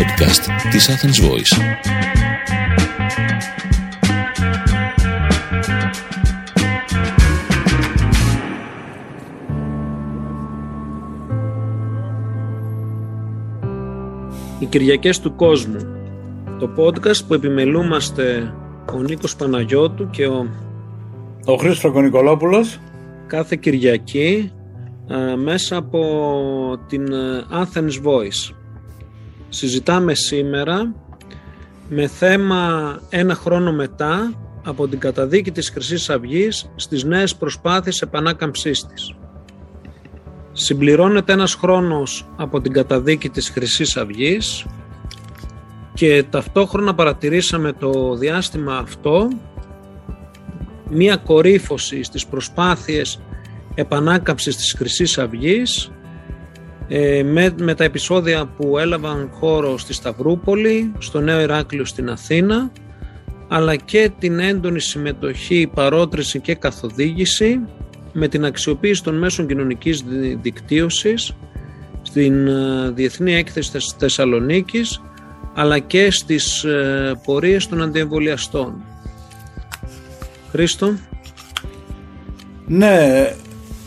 podcast της Athens Voice. Οι Κυριακές του Κόσμου Το podcast που επιμελούμαστε ο Νίκος Παναγιώτου και ο Ο Χρήστος Φραγκονικολόπουλος κάθε Κυριακή ε, μέσα από την ε, Athens Voice. Συζητάμε σήμερα με θέμα ένα χρόνο μετά από την καταδίκη της χρυσής Αυγής στις νέες προσπάθειες επανάκαμψής της. Συμπληρώνεται ένας χρόνος από την καταδίκη της χρυσής Αυγής και ταυτόχρονα παρατηρήσαμε το διάστημα αυτό μία κορύφωση στις προσπάθειες επανάκαμψης της χρυσής Αυγής ε, με, με τα επεισόδια που έλαβαν χώρο στη Σταυρούπολη, στο Νέο Ηράκλειο στην Αθήνα αλλά και την έντονη συμμετοχή, παρότριση και καθοδήγηση με την αξιοποίηση των μέσων κοινωνικής δικτύωσης στην ε, Διεθνή Έκθεση της Θεσσαλονίκης αλλά και στις ε, πορείες των αντιεμβολιαστών. Χρήστο. Ναι,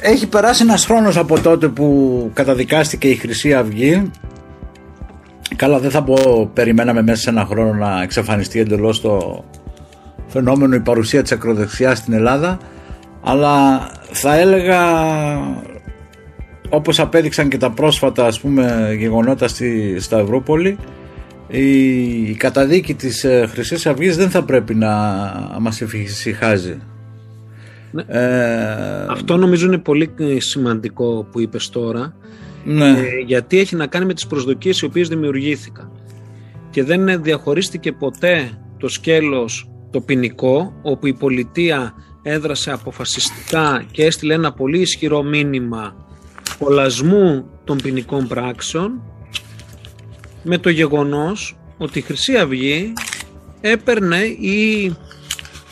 έχει περάσει ένας χρόνος από τότε που καταδικάστηκε η Χρυσή Αυγή. Καλά δεν θα πω περιμέναμε μέσα σε ένα χρόνο να εξαφανιστεί εντελώς το φαινόμενο η παρουσία της ακροδεξιάς στην Ελλάδα. Αλλά θα έλεγα όπως απέδειξαν και τα πρόσφατα ας πούμε γεγονότα στη Σταυρούπολη η, η καταδίκη της ε, Χρυσής Αυγής δεν θα πρέπει να μας εφησυχάζει Ναι. ε, Αυτό νομίζω είναι πολύ σημαντικό που είπες τώρα ναι. ε, γιατί έχει να κάνει με τις προσδοκίες οι οποίες δημιουργήθηκαν και δεν διαχωρίστηκε ποτέ το σκέλος το ποινικό όπου η πολιτεία έδρασε αποφασιστικά και έστειλε ένα πολύ ισχυρό μήνυμα κολασμού των ποινικών πράξεων με το γεγονός ότι η Χρυσή Αυγή έπαιρνε η,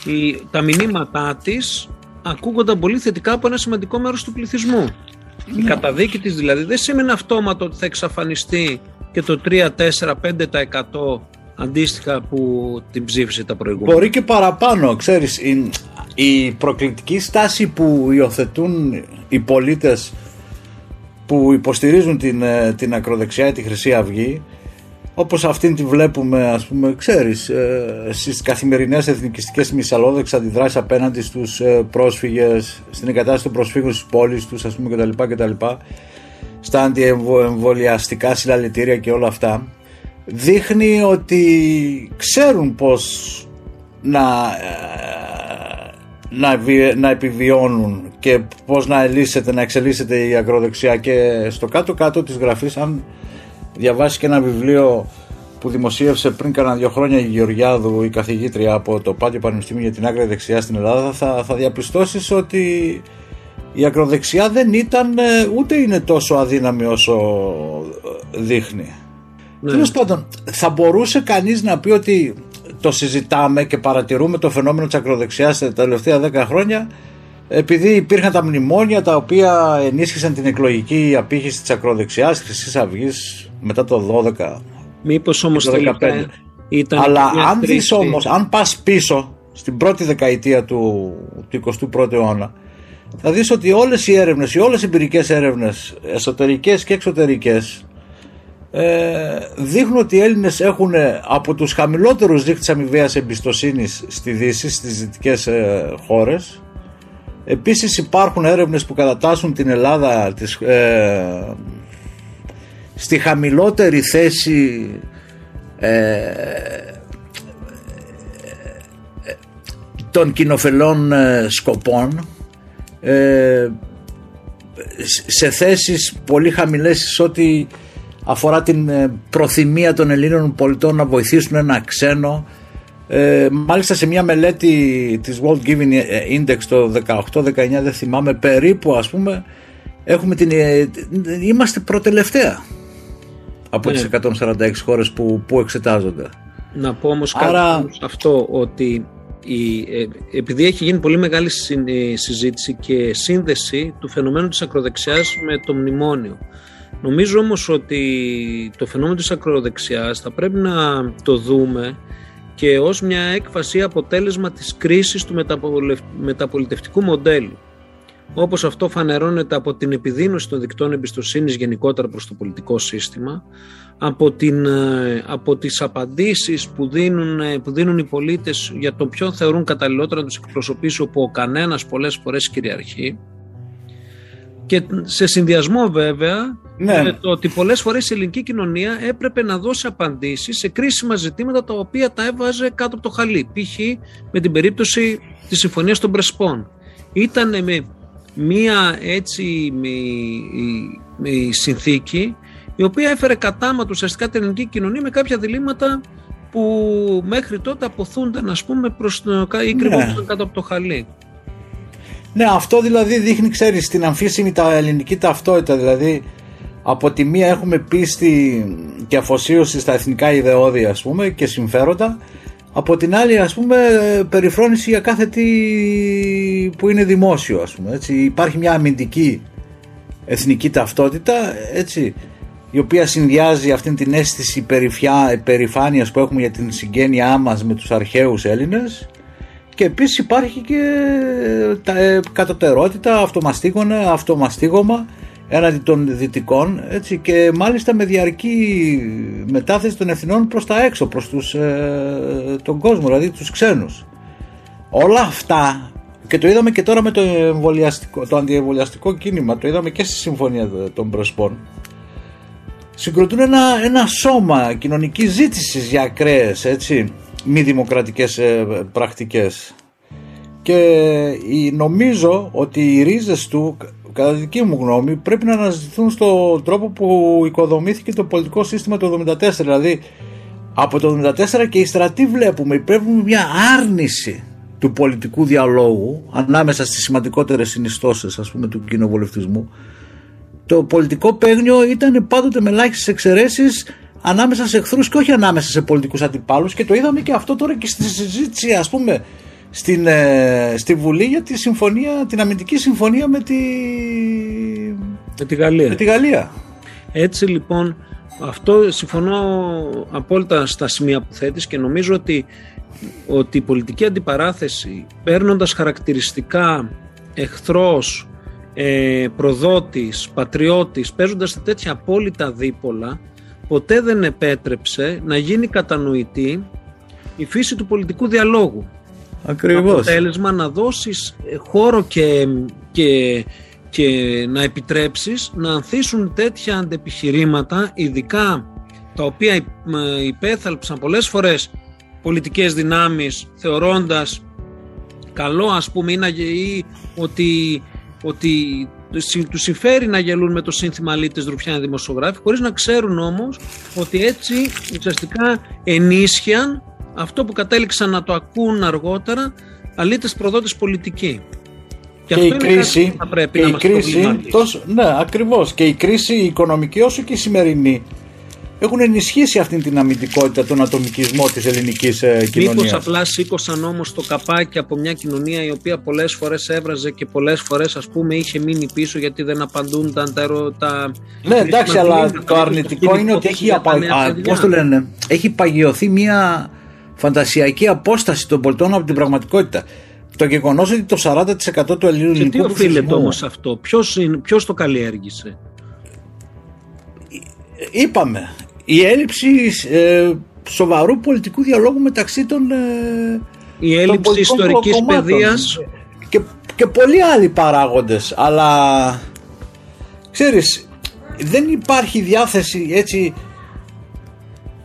η, τα μηνύματά της ακούγονταν πολύ θετικά από ένα σημαντικό μέρος του πληθυσμού. Η καταδίκη της δηλαδή δεν σημαίνει αυτόματο ότι θα εξαφανιστεί και το 3, 4, 5% αντίστοιχα που την ψήφισε τα προηγούμενα. Μπορεί και παραπάνω, ξέρεις, η, η προκλητική στάση που υιοθετούν οι πολίτες που υποστηρίζουν την, ε, την ακροδεξιά ή τη Χρυσή Αυγή όπως αυτήν τη βλέπουμε ας πούμε ξέρεις ε, στις καθημερινές εθνικιστικές μυσαλόδεξες αντιδράσεις απέναντι στους ε, πρόσφυγες στην εγκατάσταση των προσφύγων στις πόλεις τους ας πούμε κτλ, κτλ στα αντιεμβολιαστικά συλλαλητήρια και όλα αυτά δείχνει ότι ξέρουν πως να, ε, να, βι- να επιβιώνουν και πως να ελίσσεται, να εξελίσσεται η ακροδεξιά και στο κάτω-κάτω της γραφής αν διαβάσει και ένα βιβλίο που δημοσίευσε πριν κάνα δύο χρόνια η Γεωργιάδου η καθηγήτρια από το Πάτιο Πανεπιστήμιο για την άκρη δεξιά στην Ελλάδα θα, θα διαπιστώσεις ότι η ακροδεξιά δεν ήταν ε, ούτε είναι τόσο αδύναμη όσο ε, δείχνει. Ναι. Τέλος πάντων, θα μπορούσε κανείς να πει ότι το συζητάμε και παρατηρούμε το φαινόμενο της ακροδεξιάς τα τελευταία 10 χρόνια επειδή υπήρχαν τα μνημόνια τα οποία ενίσχυσαν την εκλογική απήχηση της ακροδεξιάς Χρυσής Αυγής μετά το 12 Μήπως όμως το τελικά 15. ήταν αλλά μια αν δεις κρίση- όμως, αν πας πίσω στην πρώτη δεκαετία του, του 21ου αιώνα θα δεις ότι όλες οι έρευνες, οι όλες οι εμπειρικές έρευνες εσωτερικές και εξωτερικές ε, δείχνουν ότι οι Έλληνες έχουν από τους χαμηλότερους δείκτες αμοιβαίας εμπιστοσύνης στη Δύση, στις δυτικές ε, χώρες Επίσης υπάρχουν έρευνες που κατατάσσουν την Ελλάδα της, ε, στη χαμηλότερη θέση ε, των κοινοφελών ε, σκοπών ε, σε θέσεις πολύ χαμηλές σε ό,τι αφορά την ε, προθυμία των Ελλήνων πολιτών να βοηθήσουν ένα ξένο. Ε, μάλιστα σε μια μελέτη της World Giving Index το 18-19 δεν θυμάμαι περίπου ας πούμε έχουμε την, ε, είμαστε προτελευταία από Ναι. τις 146 χώρες που, που εξετάζονται Να πω όμως Άρα- κάτι πάνω σε αυτό ότι η, ε, επειδή έχει γίνει πολύ μεγάλη συν- ε, συζήτηση και σύνδεση του φαινομένου της ακροδεξιάς με το μνημόνιο Νομίζω όμως ότι το φαινόμενο της ακροδεξιάς θα πρέπει να το δούμε και ως μια έκφαση αποτέλεσμα της κρίσης του μεταπολιτευτικού μοντέλου. Όπως αυτό φανερώνεται από την επιδείνωση των δικτών εμπιστοσύνης γενικότερα προς το πολιτικό σύστημα, από, την, ε, από τις απαντήσεις που δίνουν, ε, που δίνουν οι πολίτες για το ποιον θεωρούν καταλληλότερο να τους εκπροσωπήσει όπου ο κανένας πολλές φορές κυριαρχεί και σε συνδυασμό βέβαια ναι. με το ότι πολλές φορές η ελληνική κοινωνία έπρεπε να δώσει απαντήσεις σε κρίσιμα ζητήματα τα οποία τα έβαζε κάτω από το χαλί π.χ. με την περίπτωση της Συμφωνίας των Πρεσπών ήταν με μία έτσι με, με συνθήκη η οποία έφερε κατάματο ουσιαστικά την ελληνική κοινωνία με κάποια διλήμματα που μέχρι τότε αποθούνταν ας πούμε προς το, ή κρυβόταν ναι. κάτω από το χαλί. Ναι, αυτό δηλαδή δείχνει, ξέρεις, την αμφίσιμη τα ελληνική ταυτότητα. Δηλαδή, από τη μία έχουμε πίστη και αφοσίωση στα εθνικά ιδεώδη, ας πούμε, και συμφέροντα. Από την άλλη, ας πούμε, περιφρόνηση για κάθε τι που είναι δημόσιο, ας πούμε. Έτσι. Υπάρχει μια αμυντική εθνική ταυτότητα, έτσι η οποία συνδυάζει αυτήν την αίσθηση περιφιά, περηφάνειας που έχουμε για την συγγένειά μας με τους αρχαίους Έλληνες και επίσης υπάρχει και τα, ε, κατωτερότητα, αυτομαστίγωνα, αυτομαστίγωμα έναντι των δυτικών έτσι, και μάλιστα με διαρκή μετάθεση των ευθυνών προς τα έξω, προς τους, ε, τον κόσμο, δηλαδή τους ξένους. Όλα αυτά και το είδαμε και τώρα με το, το αντιεμβολιαστικό κίνημα, το είδαμε και στη Συμφωνία των Πρεσπών συγκροτούν ένα, ένα σώμα κοινωνικής ζήτησης για ακραίες, έτσι, μη δημοκρατικές ε, πρακτικές. Και νομίζω ότι οι ρίζες του, κατά δική μου γνώμη, πρέπει να αναζητηθούν στον τρόπο που οικοδομήθηκε το πολιτικό σύστημα το 1974. Δηλαδή, από το 1974 και οι στρατοί βλέπουμε υπέρβουν μια άρνηση του πολιτικού διαλόγου ανάμεσα στις σημαντικότερες συνιστώσεις ας πούμε του κοινοβουλευτισμού το πολιτικό παίγνιο ήταν πάντοτε με ελάχιστες εξαιρέσεις ανάμεσα σε εχθρούς και όχι ανάμεσα σε πολιτικούς αντιπάλους. Και το είδαμε και αυτό τώρα και στη συζήτηση, ας πούμε, στην, ε, στη Βουλή για τη συμφωνία, την αμυντική συμφωνία με τη, με τη Γαλλία. Με τη Γαλλία. Έτσι λοιπόν, αυτό συμφωνώ απόλυτα στα σημεία που θέτεις και νομίζω ότι, ότι η πολιτική αντιπαράθεση παίρνοντας χαρακτηριστικά εχθρός ε, προδότης, πατριώτης, παίζοντας τα τέτοια απόλυτα δίπολα, ποτέ δεν επέτρεψε να γίνει κατανοητή η φύση του πολιτικού διαλόγου. Ακριβώς. Αποτέλεσμα να δώσεις ε, χώρο και, και, και να επιτρέψεις να ανθίσουν τέτοια αντεπιχειρήματα, ειδικά τα οποία ε, υπέθαλψαν πολλές φορές πολιτικές δυνάμεις θεωρώντας καλό ας πούμε ή ότι ότι τους συμφέρει να γελούν με το σύνθημα αλήτες Ρουφιάν δημοσιογράφοι χωρίς να ξέρουν όμως ότι έτσι ουσιαστικά ενίσχυαν αυτό που κατέληξαν να το ακούν αργότερα αλήτες προδότες πολιτικοί. Και, και η κρίση, θα πρέπει και να η κρίση τόσο, ναι ακριβώς και η κρίση η οικονομική όσο και η σημερινή έχουν ενισχύσει αυτή την αμυντικότητα, τον ατομικισμό της ελληνικής ε, κοινωνίας. Μήπως απλά σήκωσαν όμως το καπάκι από μια κοινωνία η οποία πολλές φορές έβραζε και πολλές φορές ας πούμε είχε μείνει πίσω γιατί δεν απαντούνταν τα ερώτα. Ναι εντάξει αλλά το αρνητικό είναι ότι έχει, απα... πώς το λένε, έχει παγιωθεί μια φαντασιακή απόσταση των πολιτών από την πραγματικότητα. Το γεγονός ότι το 40% του ελληνικού Και τι οφείλεται όμως αυτό, ποιος το καλλιέργησε; Είπαμε, η έλλειψη ε, σοβαρού πολιτικού διαλόγου μεταξύ των ε, η έλλειψη ιστορικής παιδείας και, και πολλοί άλλοι παράγοντες αλλά ξέρεις δεν υπάρχει διάθεση έτσι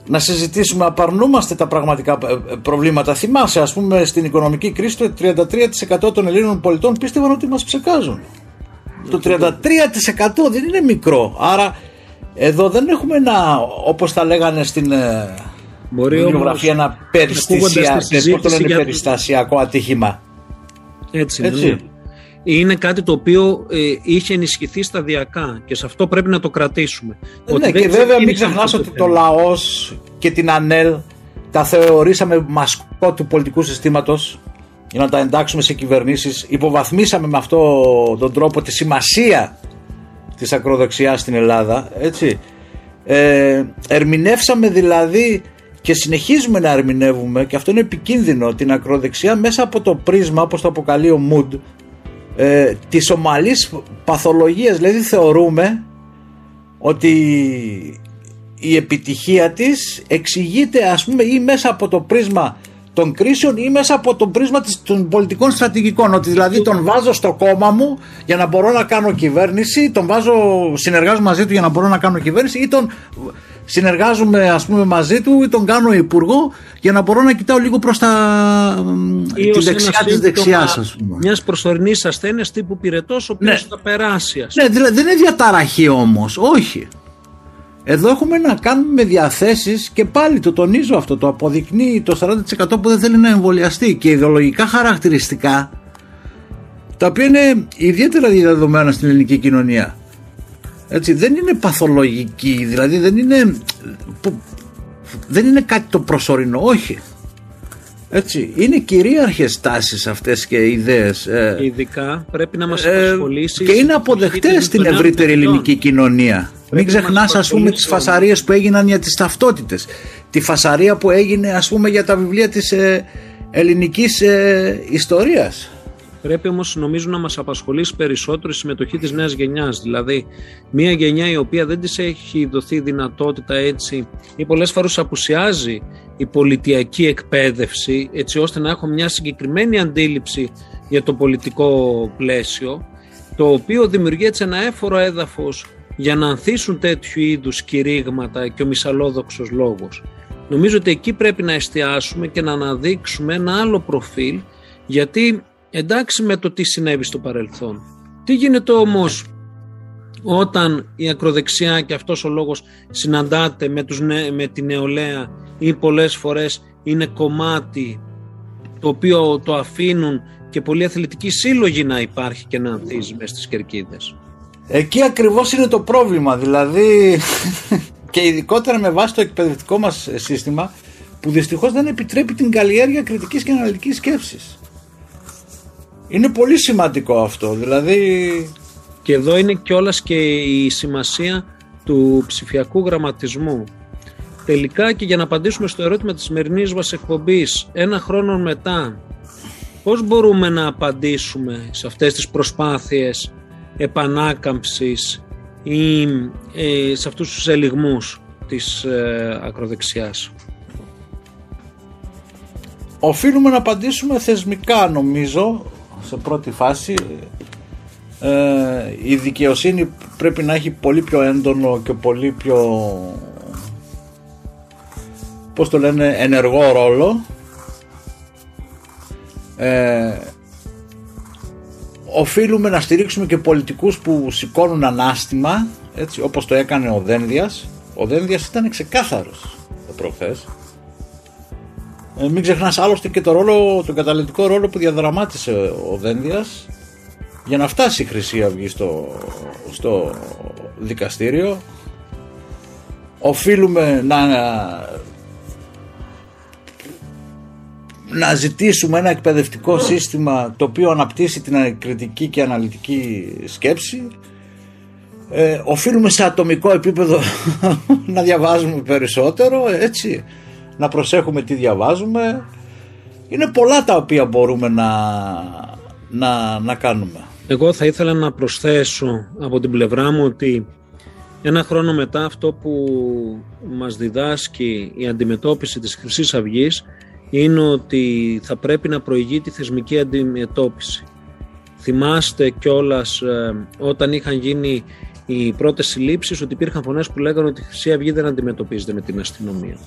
να συζητήσουμε, απαρνούμαστε τα πραγματικά ε, προβλήματα. Θυμάσαι, ας πούμε, στην οικονομική κρίση το 33% των Ελλήνων πολιτών πίστευαν ότι μας ψεκάζουν. Το 33% δεν είναι μικρό. Άρα εδώ δεν έχουμε ένα, όπως τα λέγανε στην ε, Μπορεί βιβλιογραφία, ένα περιστασιακό ατύχημα. Έτσι, Έτσι. Ναι. Είναι κάτι το οποίο ε, είχε ενισχυθεί σταδιακά και σε αυτό πρέπει να το κρατήσουμε. Ναι, και βέβαια μην ξεχνάς ότι το λαός και την ΑΝΕΛ τα θεωρήσαμε μασκό του πολιτικού συστήματος για να τα εντάξουμε σε κυβερνήσεις. Υποβαθμίσαμε με αυτόν τον τρόπο τη σημασία της ακροδεξιάς στην Ελλάδα έτσι ε, ερμηνεύσαμε δηλαδή και συνεχίζουμε να ερμηνεύουμε και αυτό είναι επικίνδυνο την ακροδεξιά μέσα από το πρίσμα όπως το αποκαλεί ο Μουντ ε, της ομαλής παθολογίας δηλαδή θεωρούμε ότι η επιτυχία της εξηγείται ας πούμε ή μέσα από το πρίσμα των κρίσεων ή μέσα από το πρίσμα των πολιτικών στρατηγικών. Ότι δηλαδή τον βάζω στο κόμμα μου για να μπορώ να κάνω κυβέρνηση, τον βάζω, συνεργάζομαι μαζί του για να μπορώ να κάνω κυβέρνηση ή τον συνεργάζομαι ας πούμε μαζί του ή τον κάνω υπουργό για να μπορώ να κοιτάω λίγο προς τα ή τη δεξιά της δεξιάς ας πούμε. Μιας προσωρινής ασθένειας τύπου πυρετός ο οποίος ναι. θα περάσει. Ναι, δηλαδή δεν είναι διαταραχή όμως, όχι. Εδώ έχουμε να κάνουμε με διαθέσεις και πάλι το τονίζω αυτό, το αποδεικνύει το 40% που δεν θέλει να εμβολιαστεί και ιδεολογικά χαρακτηριστικά τα οποία είναι ιδιαίτερα διαδεδομένα στην ελληνική κοινωνία. Έτσι, δεν είναι παθολογική, δηλαδή δεν είναι, δεν είναι κάτι το προσωρινό, όχι. Έτσι, είναι κυρίαρχες τάσεις αυτές και ιδέες. Ε, Ειδικά πρέπει να μας ε, απασχολήσει. και είναι αποδεκτές στην ευρύτερη ελληνική κοινωνία. Μην ξεχνάς, ας πούμε, τις φασαρίες που έγιναν για τις ταυτότητες. Τη φασαρία που έγινε, ας πούμε, για τα βιβλία της ε, ελληνικής ε, ιστορίας. Πρέπει όμως, νομίζω, να μας απασχολήσει περισσότερο η συμμετοχή της νέας γενιάς. Δηλαδή, μια γενιά η οποία δεν της έχει δοθεί δυνατότητα έτσι ή πολλές φορές απουσιάζει η πολιτιακή εκπαίδευση, έτσι ώστε να έχω μια συγκεκριμένη αντίληψη για το πολιτικό πλαίσιο, το οποίο δημιουργεί έτσι ένα έφορο έδαφος για να ανθίσουν τέτοιου είδους κηρύγματα και ο μυσαλόδοξος λόγος. Νομίζω ότι εκεί πρέπει να εστιάσουμε και να αναδείξουμε ένα άλλο προφίλ γιατί εντάξει με το τι συνέβη στο παρελθόν. Τι γίνεται όμως όταν η ακροδεξιά και αυτός ο λόγος συναντάται με, τους, με τη νεολαία ή πολλές φορές είναι κομμάτι το οποίο το αφήνουν και πολλοί αθλητικοί σύλλογοι να υπάρχει και να ανθίζει μέσα στις κερκίδες. Εκεί ακριβώς είναι το πρόβλημα, δηλαδή και ειδικότερα με βάση το εκπαιδευτικό μας σύστημα που δυστυχώς δεν επιτρέπει την καλλιέργεια κριτικής και αναλυτικής σκέψης. Είναι πολύ σημαντικό αυτό, δηλαδή... Και εδώ είναι κιόλας και η σημασία του ψηφιακού γραμματισμού. Τελικά και για να απαντήσουμε στο ερώτημα της σημερινής μας εκπομπής, ένα χρόνο μετά, πώς μπορούμε να απαντήσουμε σε αυτές τις προσπάθειες επανάκαμψης ή ε, σε αυτούς τους ελιγμούς της ε, ακροδεξιάς. Οφείλουμε να απαντήσουμε θεσμικά νομίζω σε πρώτη φάση ε, η δικαιοσύνη πρέπει να έχει πολύ πιο έντονο και πολύ πιο πώς το λένε ενεργό ρόλο ε, οφείλουμε να στηρίξουμε και πολιτικούς που σηκώνουν ανάστημα έτσι, όπως το έκανε ο Δένδιας. Ο Δένδιας ήταν ξεκάθαρος προχθές. Ε, μην ξεχνάς άλλωστε και το ρόλο, τον καταλητικό ρόλο που διαδραμάτισε ο Δένδιας. Για να φτάσει η Χρυσή Αυγή στο, στο δικαστήριο οφείλουμε να να ζητήσουμε ένα εκπαιδευτικό σύστημα το οποίο αναπτύσσει την κριτική και αναλυτική σκέψη. Ε, οφείλουμε σε ατομικό επίπεδο να διαβάζουμε περισσότερο έτσι να προσέχουμε τι διαβάζουμε. Είναι πολλά τα οποία μπορούμε να, να, να κάνουμε. Εγώ θα ήθελα να προσθέσω από την πλευρά μου ότι ένα χρόνο μετά αυτό που μας διδάσκει η αντιμετώπιση της χρυσής Αυγής είναι ότι θα πρέπει να προηγεί τη θεσμική αντιμετώπιση. Θυμάστε κιόλας ε, όταν είχαν γίνει οι πρώτες συλλήψεις ότι υπήρχαν φωνές που λέγανε ότι η Χρυσή Αυγή δεν αντιμετωπίζεται με την αστυνομία.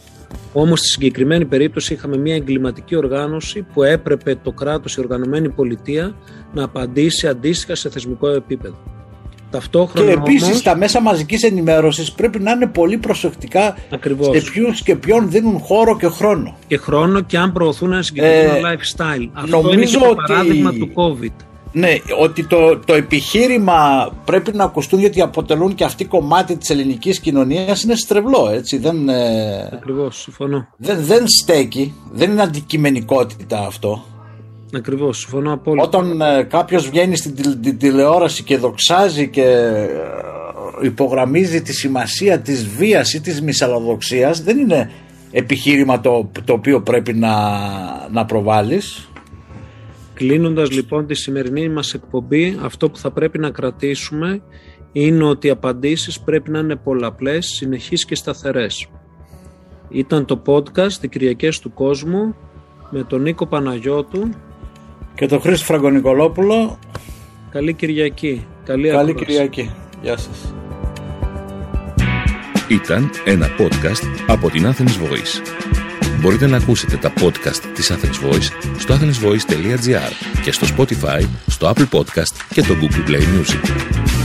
Όμως στη συγκεκριμένη περίπτωση είχαμε μια εγκληματική οργάνωση που έπρεπε το κράτος, η οργανωμένη πολιτεία να απαντήσει αντίστοιχα σε θεσμικό επίπεδο. Ταυτόχρονα και επίσης τα μέσα μαζικής ενημέρωσης πρέπει να είναι πολύ προσεκτικά Ακριβώς. σε ποιους και ποιον δίνουν χώρο και χρόνο. Και χρόνο και αν προωθούν ένα συγκεκριμένο ε, lifestyle. Αυτό είναι και το παράδειγμα του COVID. Ναι, ότι το, το επιχείρημα πρέπει να ακουστούν γιατί αποτελούν και αυτοί κομμάτι της ελληνικής κοινωνίας είναι στρεβλό, έτσι. Δεν, ε, Ακριβώς, συμφωνώ. Δεν, δεν στέκει, δεν είναι αντικειμενικότητα αυτό. Ακριβώς, συμφωνώ απόλυτα. Όταν ε, κάποιος βγαίνει στην τηλεόραση και δοξάζει και ε, υπογραμμίζει τη σημασία της βίας ή της μυσαλλοδοξίας δεν είναι επιχείρημα το, το οποίο πρέπει να, να προβάλλεις. Κλείνοντας λοιπόν τη σημερινή μας εκπομπή, αυτό που θα πρέπει να κρατήσουμε είναι ότι οι απαντήσεις πρέπει να είναι πολλαπλές, συνεχείς και σταθερές. Ήταν το podcast «Οι Κυριακές του Κόσμου» με τον Νίκο Παναγιώτου και τον Χρήστο Φραγκονικολόπουλο. Καλή Κυριακή. Καλή, Καλή Κυριακή. Γεια σας. Ήταν ένα podcast από την Athens Voice. Μπορείτε να ακούσετε τα podcast της Athens Voice στο athensvoice.gr και στο Spotify, στο Apple Podcast και το Google Play Music.